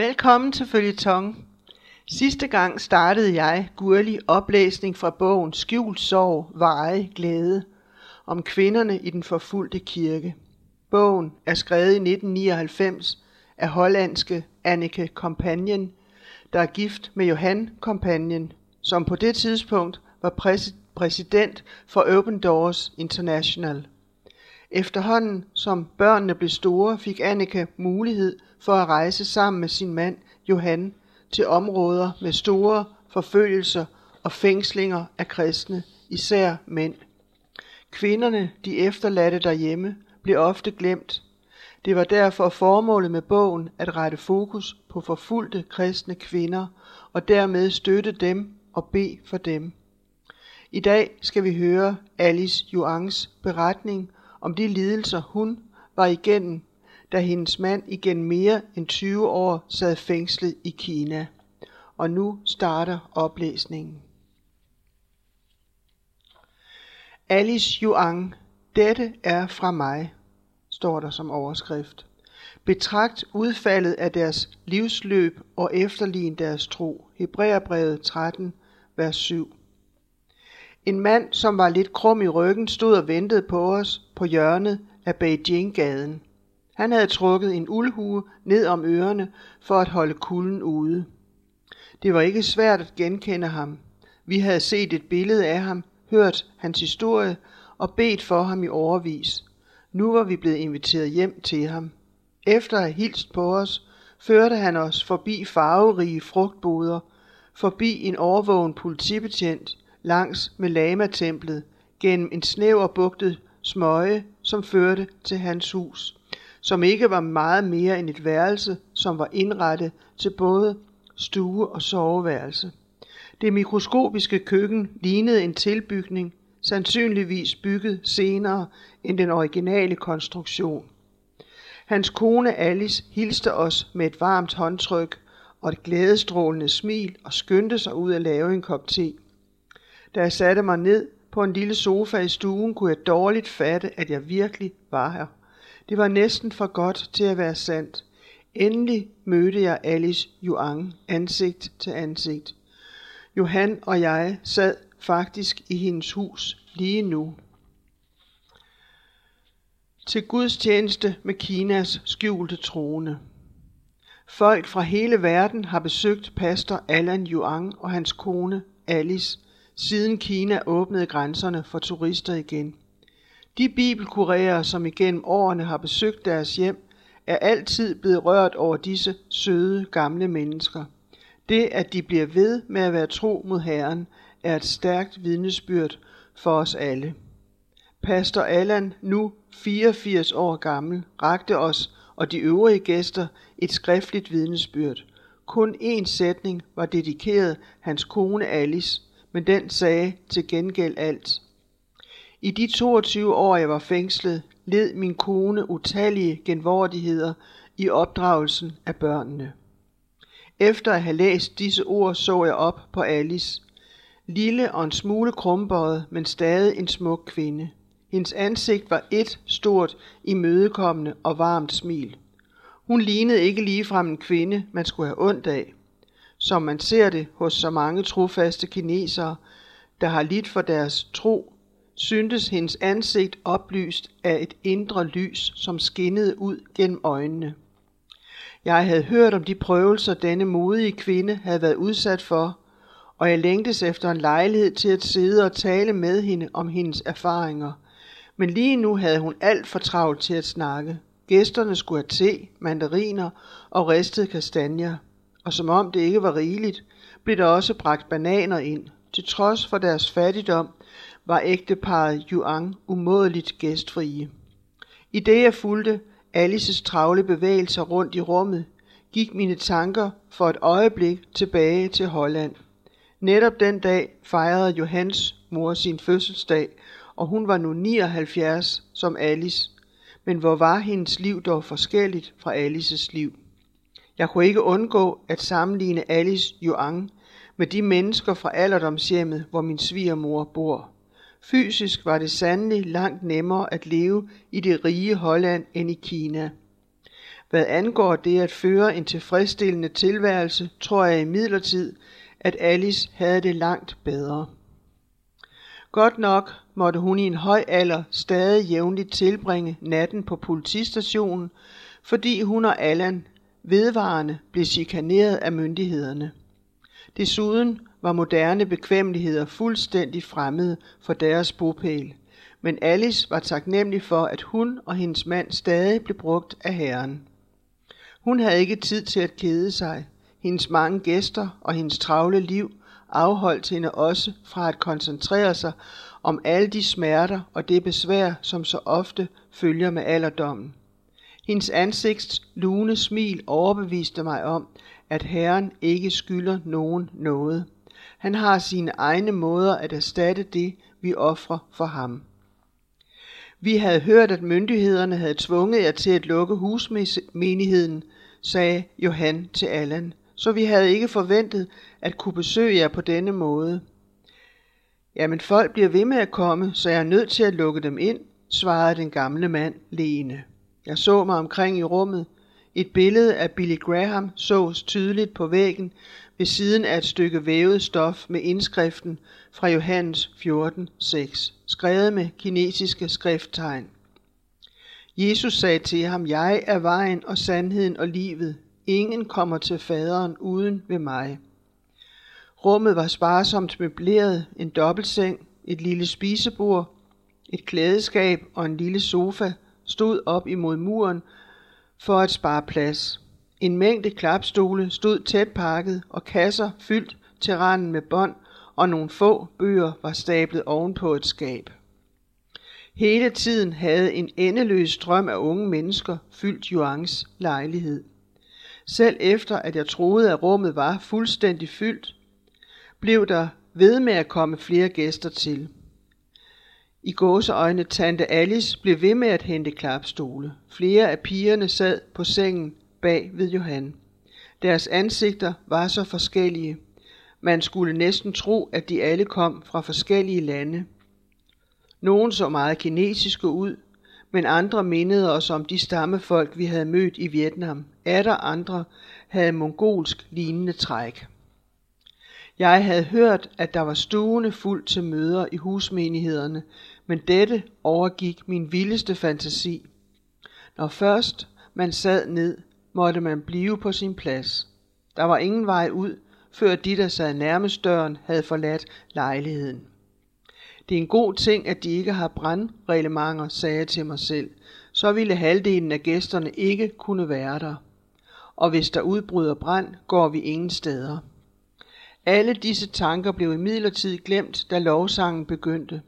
Velkommen til Følgetong. Sidste gang startede jeg gurlig oplæsning fra bogen Skjult sorg, veje, glæde om kvinderne i den forfulgte kirke. Bogen er skrevet i 1999 af hollandske Anneke Companion, der er gift med Johan Companion, som på det tidspunkt var præs- præsident for Open Doors International. Efterhånden som børnene blev store, fik Anneke mulighed for at rejse sammen med sin mand Johan til områder med store forfølgelser og fængslinger af kristne, især mænd. Kvinderne, de efterladte derhjemme, blev ofte glemt. Det var derfor formålet med bogen at rette fokus på forfulgte kristne kvinder og dermed støtte dem og bede for dem. I dag skal vi høre Alice Joangs beretning om de lidelser hun var igennem, da hendes mand igen mere end 20 år sad fængslet i Kina. Og nu starter oplæsningen. Alice Yuang, dette er fra mig, står der som overskrift. Betragt udfaldet af deres livsløb og efterlign deres tro. Hebræerbrevet 13, vers 7. En mand, som var lidt krum i ryggen, stod og ventede på os på hjørnet af Beijing-gaden. Han havde trukket en uldhue ned om ørerne for at holde kulden ude. Det var ikke svært at genkende ham. Vi havde set et billede af ham, hørt hans historie og bedt for ham i overvis. Nu var vi blevet inviteret hjem til ham. Efter at have hilst på os, førte han os forbi farverige frugtboder, forbi en overvågen politibetjent, langs med Lama-templet, gennem en snæver bugtet smøge, som førte til hans hus, som ikke var meget mere end et værelse, som var indrettet til både stue og soveværelse. Det mikroskopiske køkken lignede en tilbygning, sandsynligvis bygget senere end den originale konstruktion. Hans kone Alice hilste os med et varmt håndtryk og et glædestrålende smil og skyndte sig ud at lave en kop te. Da jeg satte mig ned på en lille sofa i stuen, kunne jeg dårligt fatte, at jeg virkelig var her. Det var næsten for godt til at være sandt. Endelig mødte jeg Alice Yuang ansigt til ansigt. Johan og jeg sad faktisk i hendes hus lige nu. Til Guds tjeneste med Kinas skjulte trone. Folk fra hele verden har besøgt pastor Allan Yuang og hans kone Alice – siden Kina åbnede grænserne for turister igen. De bibelkurerer, som igennem årene har besøgt deres hjem, er altid blevet rørt over disse søde gamle mennesker. Det, at de bliver ved med at være tro mod Herren, er et stærkt vidnesbyrd for os alle. Pastor Allan, nu 84 år gammel, rakte os og de øvrige gæster et skriftligt vidnesbyrd. Kun én sætning var dedikeret hans kone Alice, men den sagde til gengæld alt. I de 22 år, jeg var fængslet, led min kone utallige genvordigheder i opdragelsen af børnene. Efter at have læst disse ord, så jeg op på Alice. Lille og en smule krumbøjet, men stadig en smuk kvinde. Hendes ansigt var et stort, imødekommende og varmt smil. Hun lignede ikke ligefrem en kvinde, man skulle have ondt af som man ser det hos så mange trofaste kinesere, der har lidt for deres tro, syntes hendes ansigt oplyst af et indre lys, som skinnede ud gennem øjnene. Jeg havde hørt om de prøvelser, denne modige kvinde havde været udsat for, og jeg længtes efter en lejlighed til at sidde og tale med hende om hendes erfaringer. Men lige nu havde hun alt for travlt til at snakke. Gæsterne skulle have te, mandariner og ristede kastanjer og som om det ikke var rigeligt, blev der også bragt bananer ind. Til trods for deres fattigdom var ægteparet Yuang umådeligt gæstfrie. I det jeg fulgte Alices travle bevægelser rundt i rummet, gik mine tanker for et øjeblik tilbage til Holland. Netop den dag fejrede Johans mor sin fødselsdag, og hun var nu 79 som Alice. Men hvor var hendes liv dog forskelligt fra Alices liv? Jeg kunne ikke undgå at sammenligne Alice Joang med de mennesker fra alderdomshjemmet, hvor min svigermor bor. Fysisk var det sandelig langt nemmere at leve i det rige Holland end i Kina. Hvad angår det at føre en tilfredsstillende tilværelse, tror jeg imidlertid, at Alice havde det langt bedre. Godt nok måtte hun i en høj alder stadig jævnligt tilbringe natten på politistationen, fordi hun og Allan vedvarende blev chikaneret af myndighederne. Desuden var moderne bekvemmeligheder fuldstændig fremmede for deres bopæl, men Alice var taknemmelig for, at hun og hendes mand stadig blev brugt af herren. Hun havde ikke tid til at kede sig. Hendes mange gæster og hendes travle liv afholdt hende også fra at koncentrere sig om alle de smerter og det besvær, som så ofte følger med alderdommen. Hendes ansigts lune smil overbeviste mig om, at Herren ikke skylder nogen noget. Han har sine egne måder at erstatte det, vi ofrer for ham. Vi havde hørt, at myndighederne havde tvunget jer til at lukke husmenigheden, sagde Johan til Allan, så vi havde ikke forventet at kunne besøge jer på denne måde. Jamen folk bliver ved med at komme, så jeg er nødt til at lukke dem ind, svarede den gamle mand Lene. Jeg så mig omkring i rummet. Et billede af Billy Graham sås tydeligt på væggen ved siden af et stykke vævet stof med indskriften fra Johannes 14:6, skrevet med kinesiske skrifttegn. Jesus sagde til ham, jeg er vejen og sandheden og livet. Ingen kommer til faderen uden ved mig. Rummet var sparsomt møbleret, en dobbeltseng, et lille spisebord, et klædeskab og en lille sofa stod op imod muren for at spare plads. En mængde klapstole stod tæt pakket, og kasser fyldt til randen med bånd, og nogle få bøger var stablet ovenpå et skab. Hele tiden havde en endeløs strøm af unge mennesker fyldt Joans lejlighed. Selv efter at jeg troede, at rummet var fuldstændig fyldt, blev der ved med at komme flere gæster til. I gåseøjne tante Alice blev ved med at hente klapstole. Flere af pigerne sad på sengen bag ved Johan. Deres ansigter var så forskellige. Man skulle næsten tro, at de alle kom fra forskellige lande. Nogle så meget kinesiske ud, men andre mindede os om de stammefolk, vi havde mødt i Vietnam. Atter andre havde mongolsk lignende træk. Jeg havde hørt, at der var stuene fuldt til møder i husmenighederne, men dette overgik min vildeste fantasi. Når først man sad ned, måtte man blive på sin plads. Der var ingen vej ud, før de, der sad nærmest døren, havde forladt lejligheden. Det er en god ting, at de ikke har brandreglementer, sagde jeg til mig selv. Så ville halvdelen af gæsterne ikke kunne være der. Og hvis der udbryder brand, går vi ingen steder. Alle disse tanker blev imidlertid glemt, da lovsangen begyndte.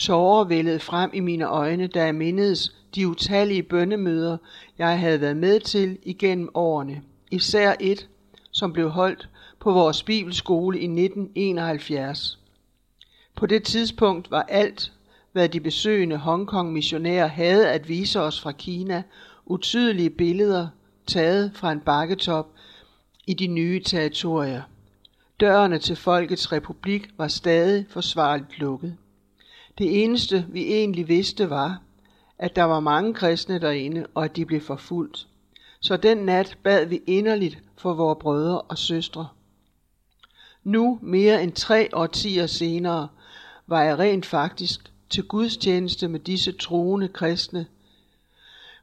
Tårer vældede frem i mine øjne, da jeg mindedes de utallige bønnemøder, jeg havde været med til igennem årene. Især et, som blev holdt på vores bibelskole i 1971. På det tidspunkt var alt, hvad de besøgende Hongkong-missionærer havde at vise os fra Kina, utydelige billeder taget fra en bakketop i de nye territorier. Dørene til Folkets Republik var stadig forsvarligt lukket. Det eneste, vi egentlig vidste, var, at der var mange kristne derinde, og at de blev forfulgt. Så den nat bad vi inderligt for vores brødre og søstre. Nu, mere end tre årtier senere, var jeg rent faktisk til gudstjeneste med disse troende kristne.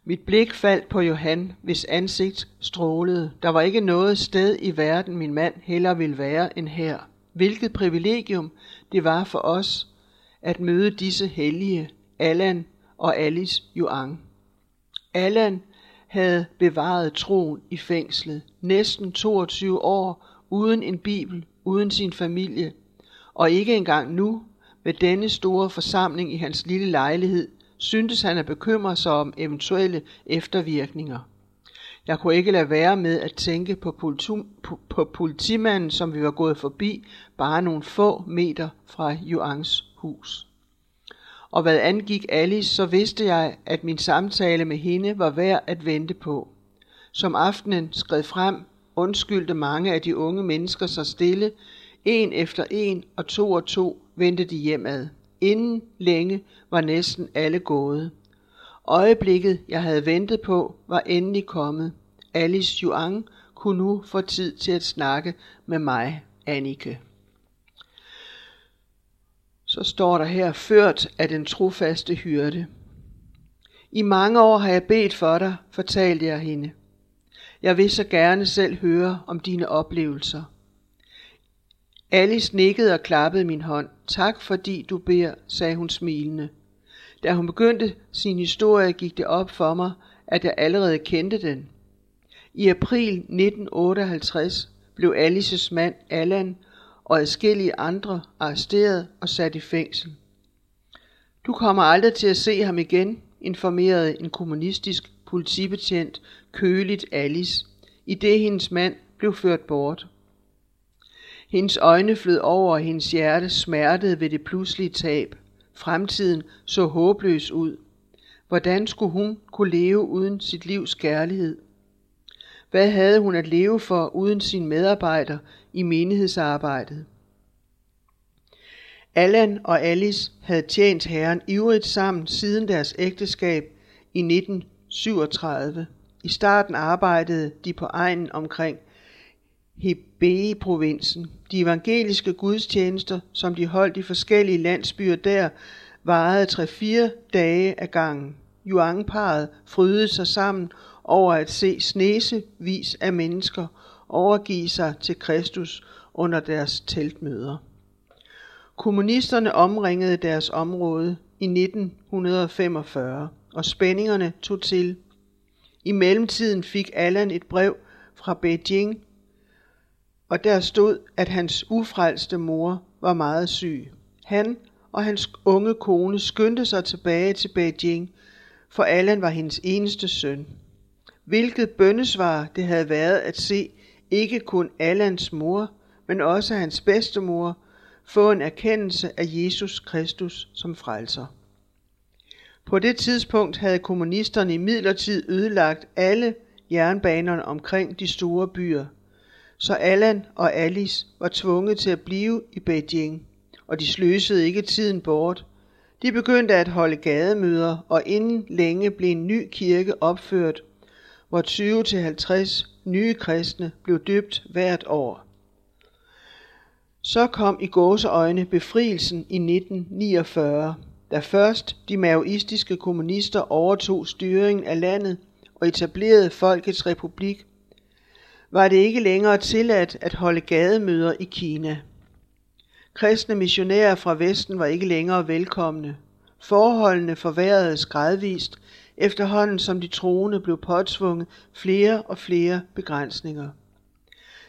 Mit blik faldt på Johan, hvis ansigt strålede. Der var ikke noget sted i verden, min mand heller ville være end her. Hvilket privilegium det var for os at møde disse hellige, Allan og Alice Yuang. Allan havde bevaret troen i fængslet, næsten 22 år, uden en bibel, uden sin familie, og ikke engang nu, med denne store forsamling i hans lille lejlighed, syntes han at bekymre sig om eventuelle eftervirkninger. Jeg kunne ikke lade være med at tænke på, politi- på, på politimanden, som vi var gået forbi, bare nogle få meter fra Yuangs hus. Og hvad angik Alice, så vidste jeg, at min samtale med hende var værd at vente på. Som aftenen skred frem, undskyldte mange af de unge mennesker sig stille, en efter en og to og to vendte de hjemad. Inden længe var næsten alle gået. Øjeblikket, jeg havde ventet på, var endelig kommet. Alice Juang kunne nu få tid til at snakke med mig, Annike. Så står der her, ført af den trofaste hyrde. I mange år har jeg bedt for dig, fortalte jeg hende. Jeg vil så gerne selv høre om dine oplevelser. Alice nikkede og klappede min hånd. Tak fordi du beder, sagde hun smilende. Da hun begyndte sin historie, gik det op for mig, at jeg allerede kendte den. I april 1958 blev Alices mand Allan og adskillige andre arresteret og sat i fængsel. Du kommer aldrig til at se ham igen, informerede en kommunistisk politibetjent køligt Alice, i det hendes mand blev ført bort. Hendes øjne flød over, og hendes hjerte smertede ved det pludselige tab. Fremtiden så håbløs ud. Hvordan skulle hun kunne leve uden sit livs kærlighed? Hvad havde hun at leve for uden sin medarbejder i menighedsarbejdet? Allan og Alice havde tjent herren ivrigt sammen siden deres ægteskab i 1937. I starten arbejdede de på egnen omkring Hebei-provinsen. De evangeliske gudstjenester, som de holdt i forskellige landsbyer der, varede 3-4 dage ad gangen. Yuang-paret frydede sig sammen over at se snesevis af mennesker overgive sig til Kristus under deres teltmøder. Kommunisterne omringede deres område i 1945, og spændingerne tog til. I mellemtiden fik Allan et brev fra Beijing, og der stod, at hans ufrelste mor var meget syg. Han og hans unge kone skyndte sig tilbage til Beijing, for Allan var hendes eneste søn. Hvilket bøndesvar det havde været at se ikke kun Allans mor, men også hans bedstemor få en erkendelse af Jesus Kristus som frelser. På det tidspunkt havde kommunisterne i midlertid ødelagt alle jernbanerne omkring de store byer, så Allan og Alice var tvunget til at blive i Beijing, og de sløsede ikke tiden bort. De begyndte at holde gademøder, og inden længe blev en ny kirke opført, hvor 20-50 nye kristne blev døbt hvert år. Så kom i gåseøjne befrielsen i 1949, da først de maoistiske kommunister overtog styringen af landet og etablerede Folkets Republik, var det ikke længere tilladt at holde gademøder i Kina. Kristne missionærer fra Vesten var ikke længere velkomne. Forholdene forværredes gradvist, efterhånden som de troende blev påtvunget flere og flere begrænsninger.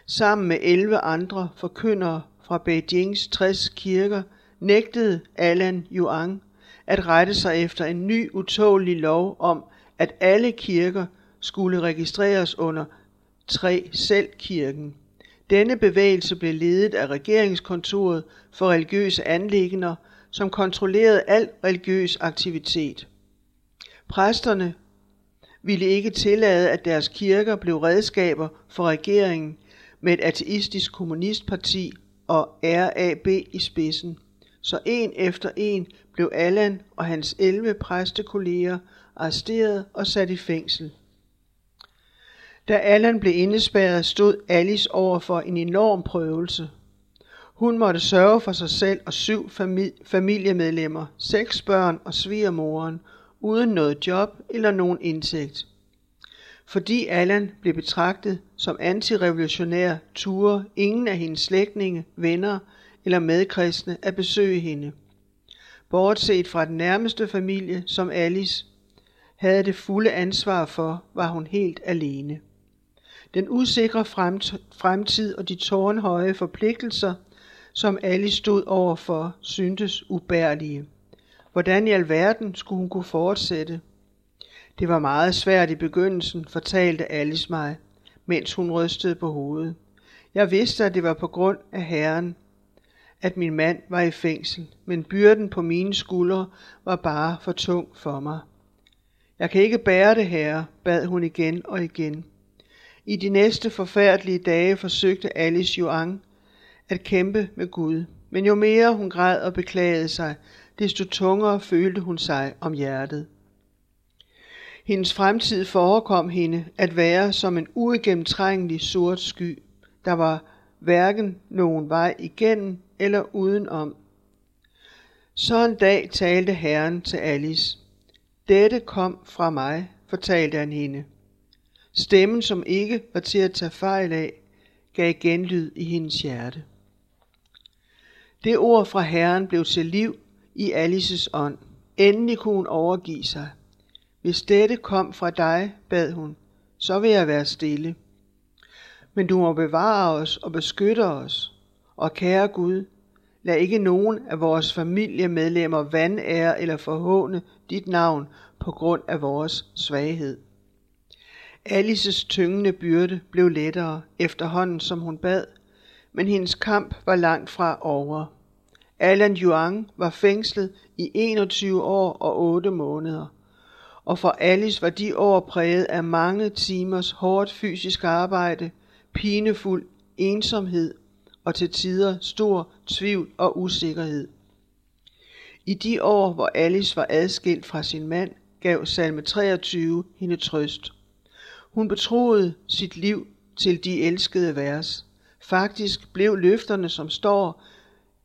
Sammen med 11 andre forkyndere fra Beijings 60 kirker nægtede Alan Yuan at rette sig efter en ny utålig lov om, at alle kirker skulle registreres under 3 selvkirken. Denne bevægelse blev ledet af regeringskontoret for religiøse anlægner, som kontrollerede al religiøs aktivitet. Præsterne ville ikke tillade, at deres kirker blev redskaber for regeringen med et ateistisk kommunistparti og RAB i spidsen. Så en efter en blev Allan og hans 11 præstekolleger arresteret og sat i fængsel. Da Allan blev indespærret, stod Alice over for en enorm prøvelse. Hun måtte sørge for sig selv og syv familiemedlemmer, seks børn og svigermoren, uden noget job eller nogen indtægt. Fordi Allan blev betragtet som antirevolutionær, turde ingen af hendes slægtninge, venner eller medkristne at besøge hende. Bortset fra den nærmeste familie, som Alice havde det fulde ansvar for, var hun helt alene. Den usikre fremtid og de tårnhøje forpligtelser, som Alice stod overfor, syntes ubærlige. Hvordan i alverden skulle hun kunne fortsætte? Det var meget svært i begyndelsen, fortalte Alice mig, mens hun rystede på hovedet. Jeg vidste, at det var på grund af Herren, at min mand var i fængsel, men byrden på mine skuldre var bare for tung for mig. Jeg kan ikke bære det, herre, bad hun igen og igen. I de næste forfærdelige dage forsøgte Alice Joang at kæmpe med Gud, men jo mere hun græd og beklagede sig, desto tungere følte hun sig om hjertet. Hendes fremtid forekom hende at være som en uigennemtrængelig sort sky. Der var hverken nogen vej igennem eller udenom. Så en dag talte Herren til Alice. Dette kom fra mig, fortalte han hende. Stemmen, som ikke var til at tage fejl af, gav genlyd i hendes hjerte. Det ord fra Herren blev til liv i Alices ånd. Endelig kunne hun overgive sig. Hvis dette kom fra dig, bad hun, så vil jeg være stille. Men du må bevare os og beskytte os. Og kære Gud, lad ikke nogen af vores familiemedlemmer vandære eller forhåne dit navn på grund af vores svaghed. Alices tyngende byrde blev lettere efterhånden, som hun bad, men hendes kamp var langt fra over. Alan Yuang var fængslet i 21 år og 8 måneder, og for Alice var de år præget af mange timers hårdt fysisk arbejde, pinefuld ensomhed og til tider stor tvivl og usikkerhed. I de år, hvor Alice var adskilt fra sin mand, gav salme 23 hende trøst. Hun betroede sit liv til de elskede vers. Faktisk blev løfterne, som står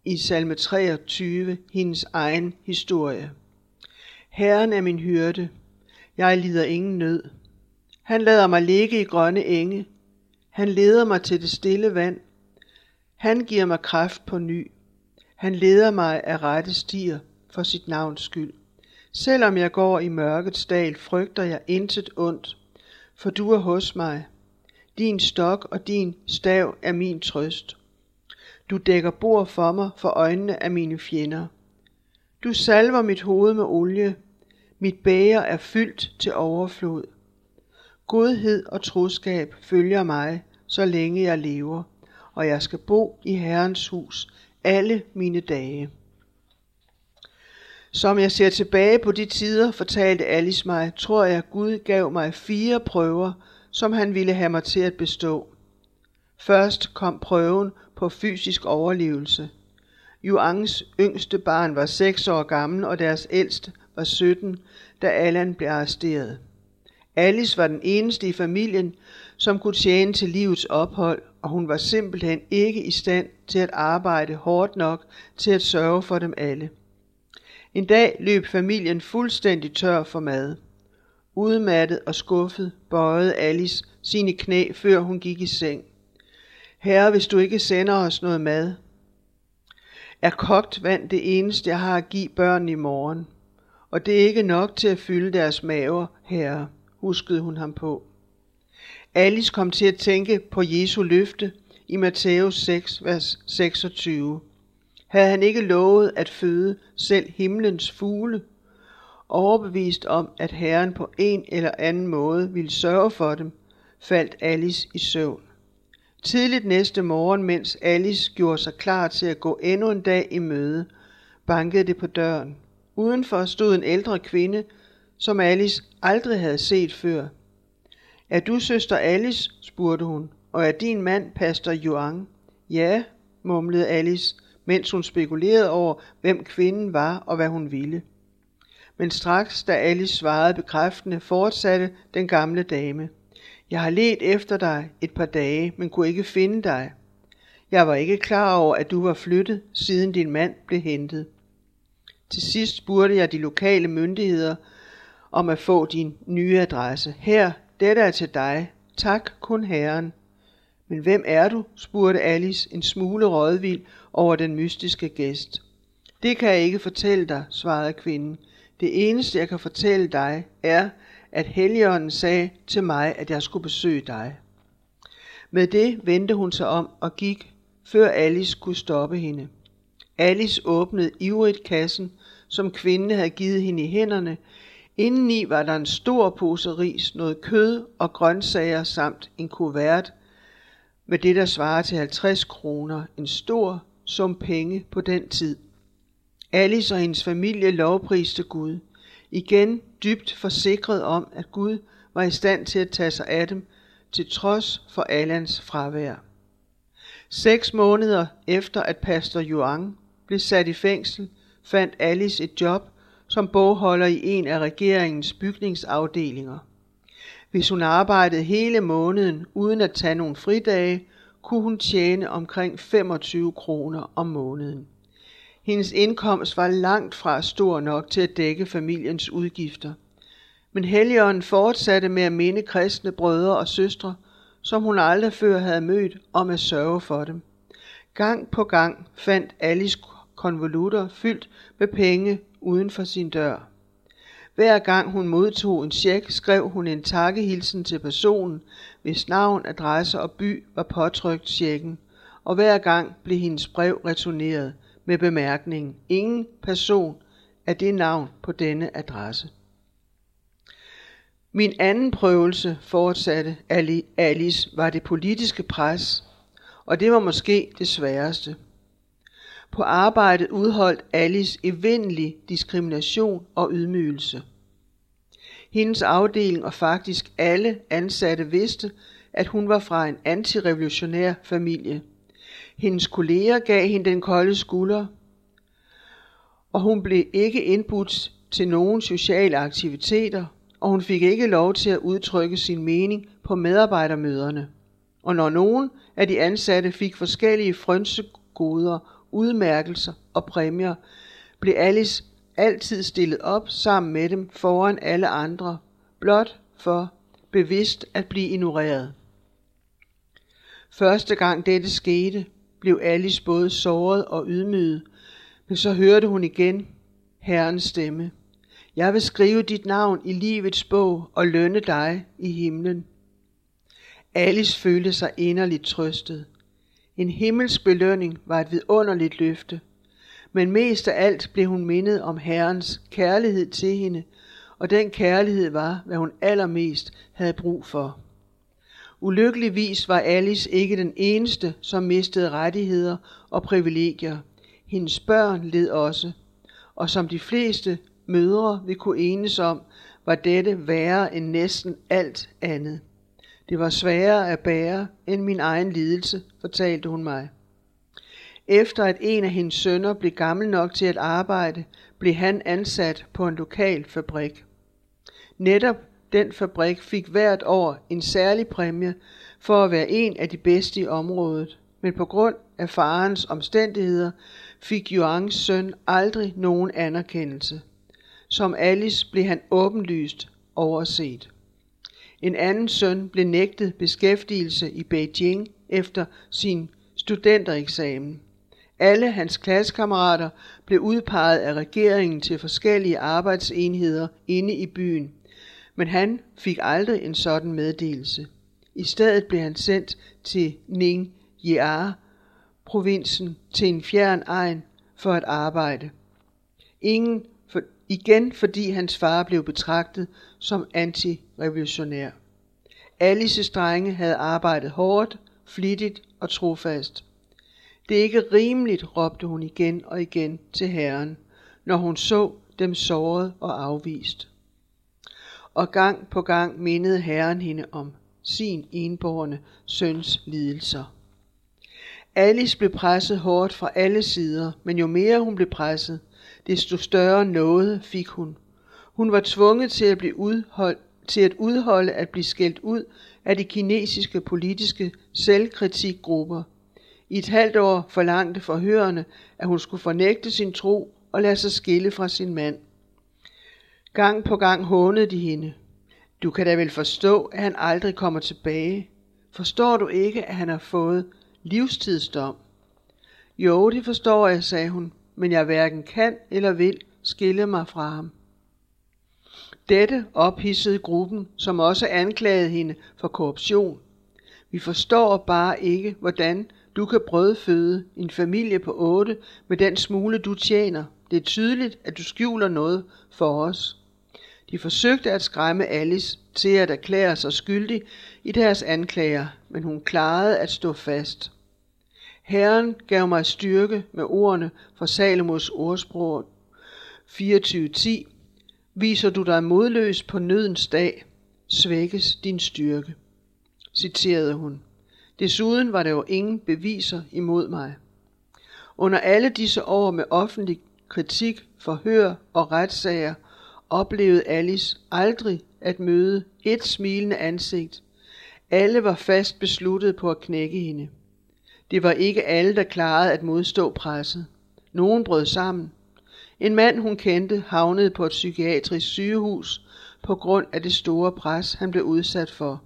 i salme 23, hendes egen historie. Herren er min hyrde. Jeg lider ingen nød. Han lader mig ligge i grønne enge. Han leder mig til det stille vand. Han giver mig kraft på ny. Han leder mig af rette stier for sit navns skyld. Selvom jeg går i mørkets dal, frygter jeg intet ondt, for du er hos mig. Din stok og din stav er min trøst. Du dækker bord for mig for øjnene af mine fjender. Du salver mit hoved med olie. Mit bæger er fyldt til overflod. Godhed og troskab følger mig, så længe jeg lever, og jeg skal bo i Herrens hus alle mine dage. Som jeg ser tilbage på de tider, fortalte Alice mig, tror jeg Gud gav mig fire prøver, som han ville have mig til at bestå. Først kom prøven på fysisk overlevelse. Yuangs yngste barn var 6 år gammel, og deres ældste var 17, da Allan blev arresteret. Alice var den eneste i familien, som kunne tjene til livets ophold, og hun var simpelthen ikke i stand til at arbejde hårdt nok til at sørge for dem alle. En dag løb familien fuldstændig tør for mad. Udmattet og skuffet bøjede Alice sine knæ, før hun gik i seng. Herre, hvis du ikke sender os noget mad, er kogt vand det eneste, jeg har at give børn i morgen. Og det er ikke nok til at fylde deres maver, herre, huskede hun ham på. Alice kom til at tænke på Jesu løfte i Matthæus 6, vers 26. Havde han ikke lovet at føde selv himlens fugle, overbevist om, at Herren på en eller anden måde ville sørge for dem, faldt Alice i søvn. Tidligt næste morgen, mens Alice gjorde sig klar til at gå endnu en dag i møde, bankede det på døren. Udenfor stod en ældre kvinde, som Alice aldrig havde set før. Er du søster Alice? spurgte hun. Og er din mand pastor Yuang? Ja, mumlede Alice, mens hun spekulerede over, hvem kvinden var og hvad hun ville. Men straks, da Alice svarede bekræftende, fortsatte den gamle dame. Jeg har let efter dig et par dage, men kunne ikke finde dig. Jeg var ikke klar over, at du var flyttet, siden din mand blev hentet. Til sidst spurgte jeg de lokale myndigheder om at få din nye adresse. Her, dette er til dig. Tak kun Herren. Men hvem er du? spurgte Alice en smule rådvild over den mystiske gæst. Det kan jeg ikke fortælle dig, svarede kvinden. Det eneste, jeg kan fortælle dig, er, at Helligånden sagde til mig, at jeg skulle besøge dig. Med det vendte hun sig om og gik, før Alice kunne stoppe hende. Alice åbnede ivrigt kassen, som kvinden havde givet hende i hænderne. Indeni var der en stor pose ris, noget kød og grøntsager samt en kuvert med det, der svarer til 50 kroner. En stor sum penge på den tid. Alice og hendes familie lovpriste Gud. Igen dybt forsikret om, at Gud var i stand til at tage sig af dem, til trods for Alans fravær. Seks måneder efter at pastor Yuan blev sat i fængsel, fandt Alice et job som bogholder i en af regeringens bygningsafdelinger. Hvis hun arbejdede hele måneden uden at tage nogle fridage, kunne hun tjene omkring 25 kroner om måneden. Hendes indkomst var langt fra stor nok til at dække familiens udgifter. Men Helligånden fortsatte med at minde kristne brødre og søstre, som hun aldrig før havde mødt, om at sørge for dem. Gang på gang fandt Alice konvolutter fyldt med penge uden for sin dør. Hver gang hun modtog en check, skrev hun en takkehilsen til personen, hvis navn, adresse og by var påtrykt checken, og hver gang blev hendes brev returneret med bemærkningen, ingen person af det navn på denne adresse. Min anden prøvelse, fortsatte Alice, var det politiske pres, og det var måske det sværeste. På arbejdet udholdt Alice evindelig diskrimination og ydmygelse. Hendes afdeling og faktisk alle ansatte vidste, at hun var fra en antirevolutionær familie. Hendes kolleger gav hende den kolde skulder, og hun blev ikke indbudt til nogen sociale aktiviteter, og hun fik ikke lov til at udtrykke sin mening på medarbejdermøderne. Og når nogen af de ansatte fik forskellige frønsegoder, udmærkelser og præmier, blev Alice altid stillet op sammen med dem foran alle andre, blot for bevidst at blive ignoreret. Første gang dette skete, blev Alice både såret og ydmyget, men så hørte hun igen Herrens stemme. Jeg vil skrive dit navn i livets bog og lønne dig i himlen. Alice følte sig inderligt trøstet. En himmelsk belønning var et vidunderligt løfte, men mest af alt blev hun mindet om Herrens kærlighed til hende, og den kærlighed var, hvad hun allermest havde brug for. Ulykkeligvis var Alice ikke den eneste, som mistede rettigheder og privilegier. Hendes børn led også, og som de fleste mødre vil kunne enes om, var dette værre end næsten alt andet. Det var sværere at bære end min egen lidelse, fortalte hun mig. Efter at en af hendes sønner blev gammel nok til at arbejde, blev han ansat på en lokal fabrik. Netop den fabrik fik hvert år en særlig præmie for at være en af de bedste i området, men på grund af farens omstændigheder fik Yuangs søn aldrig nogen anerkendelse. Som Alice blev han åbenlyst overset. En anden søn blev nægtet beskæftigelse i Beijing efter sin studentereksamen. Alle hans klassekammerater blev udpeget af regeringen til forskellige arbejdsenheder inde i byen, men han fik aldrig en sådan meddelelse. I stedet blev han sendt til Ning Yar, provinsen, til en fjern egen for at arbejde. Ingen for, igen fordi hans far blev betragtet som antirevolutionær. Alices drenge havde arbejdet hårdt, flittigt og trofast. Det er ikke rimeligt, råbte hun igen og igen til Herren, når hun så dem såret og afvist. Og gang på gang mindede Herren hende om sin enborne søns lidelser. Alice blev presset hårdt fra alle sider, men jo mere hun blev presset, desto større noget fik hun. Hun var tvunget til at blive udholdt, til at udholde at blive skældt ud af de kinesiske politiske selvkritikgrupper, i et halvt år forlangte forhørende, at hun skulle fornægte sin tro og lade sig skille fra sin mand. Gang på gang hånede de hende. Du kan da vel forstå, at han aldrig kommer tilbage. Forstår du ikke, at han har fået livstidsdom? Jo, det forstår jeg, sagde hun, men jeg hverken kan eller vil skille mig fra ham. Dette ophissede gruppen, som også anklagede hende for korruption. Vi forstår bare ikke, hvordan du kan brødføde en familie på otte med den smule, du tjener. Det er tydeligt, at du skjuler noget for os. De forsøgte at skræmme Alice til at erklære sig skyldig i deres anklager, men hun klarede at stå fast. Herren gav mig styrke med ordene fra Salomos ordsprog 24.10. Viser du dig modløs på nødens dag, svækkes din styrke, citerede hun. Desuden var der jo ingen beviser imod mig. Under alle disse år med offentlig kritik, forhør og retssager oplevede Alice aldrig at møde et smilende ansigt. Alle var fast besluttet på at knække hende. Det var ikke alle, der klarede at modstå presset. Nogen brød sammen. En mand, hun kendte, havnede på et psykiatrisk sygehus på grund af det store pres, han blev udsat for.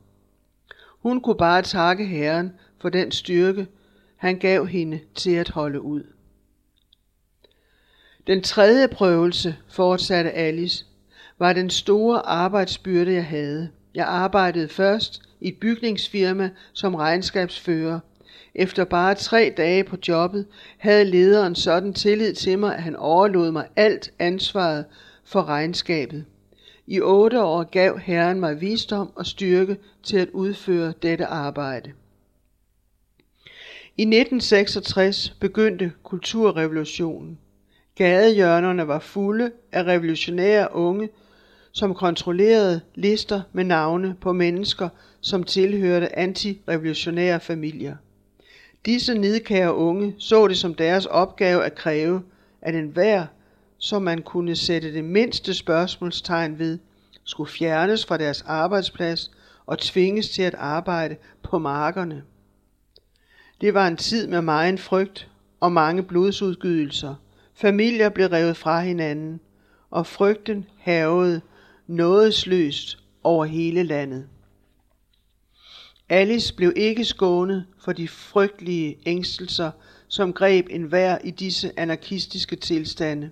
Hun kunne bare takke Herren for den styrke, han gav hende til at holde ud. Den tredje prøvelse, fortsatte Alice, var den store arbejdsbyrde, jeg havde. Jeg arbejdede først i et bygningsfirma som regnskabsfører. Efter bare tre dage på jobbet havde lederen sådan tillid til mig, at han overlod mig alt ansvaret for regnskabet. I otte år gav Herren mig visdom og styrke til at udføre dette arbejde. I 1966 begyndte kulturrevolutionen. Gadehjørnerne var fulde af revolutionære unge, som kontrollerede lister med navne på mennesker, som tilhørte antirevolutionære familier. Disse nidkære unge så det som deres opgave at kræve, at enhver, som man kunne sætte det mindste spørgsmålstegn ved, skulle fjernes fra deres arbejdsplads og tvinges til at arbejde på markerne. Det var en tid med meget frygt og mange blodsudgydelser. Familier blev revet fra hinanden, og frygten havede nådesløst over hele landet. Alice blev ikke skånet for de frygtelige ængstelser, som greb enhver i disse anarkistiske tilstande.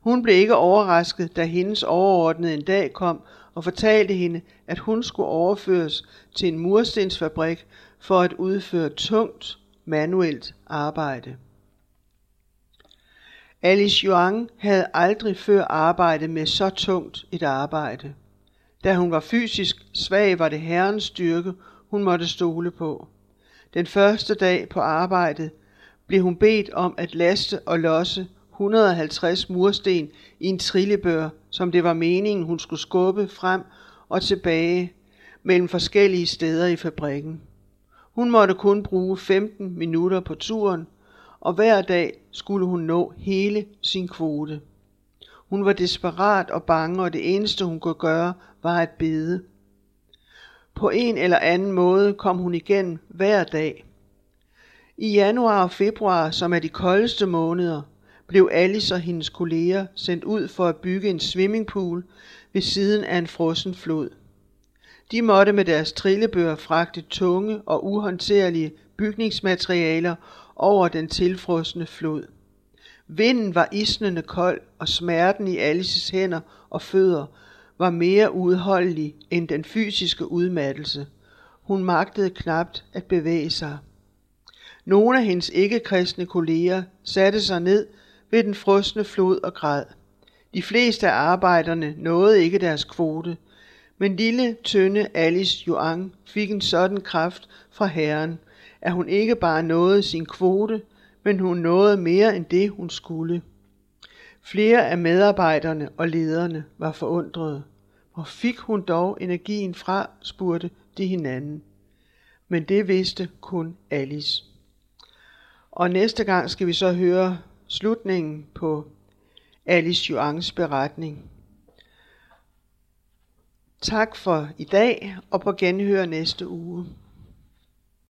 Hun blev ikke overrasket, da hendes overordnede en dag kom og fortalte hende, at hun skulle overføres til en murstensfabrik for at udføre tungt manuelt arbejde. Alice Yuan havde aldrig før arbejdet med så tungt et arbejde. Da hun var fysisk svag, var det herrens styrke, hun måtte stole på. Den første dag på arbejdet blev hun bedt om at laste og losse 150 mursten i en trillebør, som det var meningen, hun skulle skubbe frem og tilbage mellem forskellige steder i fabrikken. Hun måtte kun bruge 15 minutter på turen, og hver dag skulle hun nå hele sin kvote. Hun var desperat og bange, og det eneste hun kunne gøre var at bede. På en eller anden måde kom hun igen hver dag. I januar og februar, som er de koldeste måneder, blev Alice og hendes kolleger sendt ud for at bygge en swimmingpool ved siden af en frossen flod. De måtte med deres trillebøger fragte tunge og uhåndterlige bygningsmaterialer over den tilfrosne flod. Vinden var isnende kold, og smerten i Alices hænder og fødder var mere udholdelig end den fysiske udmattelse. Hun magtede knapt at bevæge sig. Nogle af hendes ikke-kristne kolleger satte sig ned ved den frosne flod og græd. De fleste af arbejderne nåede ikke deres kvote, men lille, tynde Alice Joang fik en sådan kraft fra Herren, at hun ikke bare nåede sin kvote, men hun nåede mere end det, hun skulle. Flere af medarbejderne og lederne var forundrede. Hvor fik hun dog energien fra, spurgte de hinanden. Men det vidste kun Alice. Og næste gang skal vi så høre slutningen på Alice Yuangs beretning. Tak for i dag, og på genhør næste uge.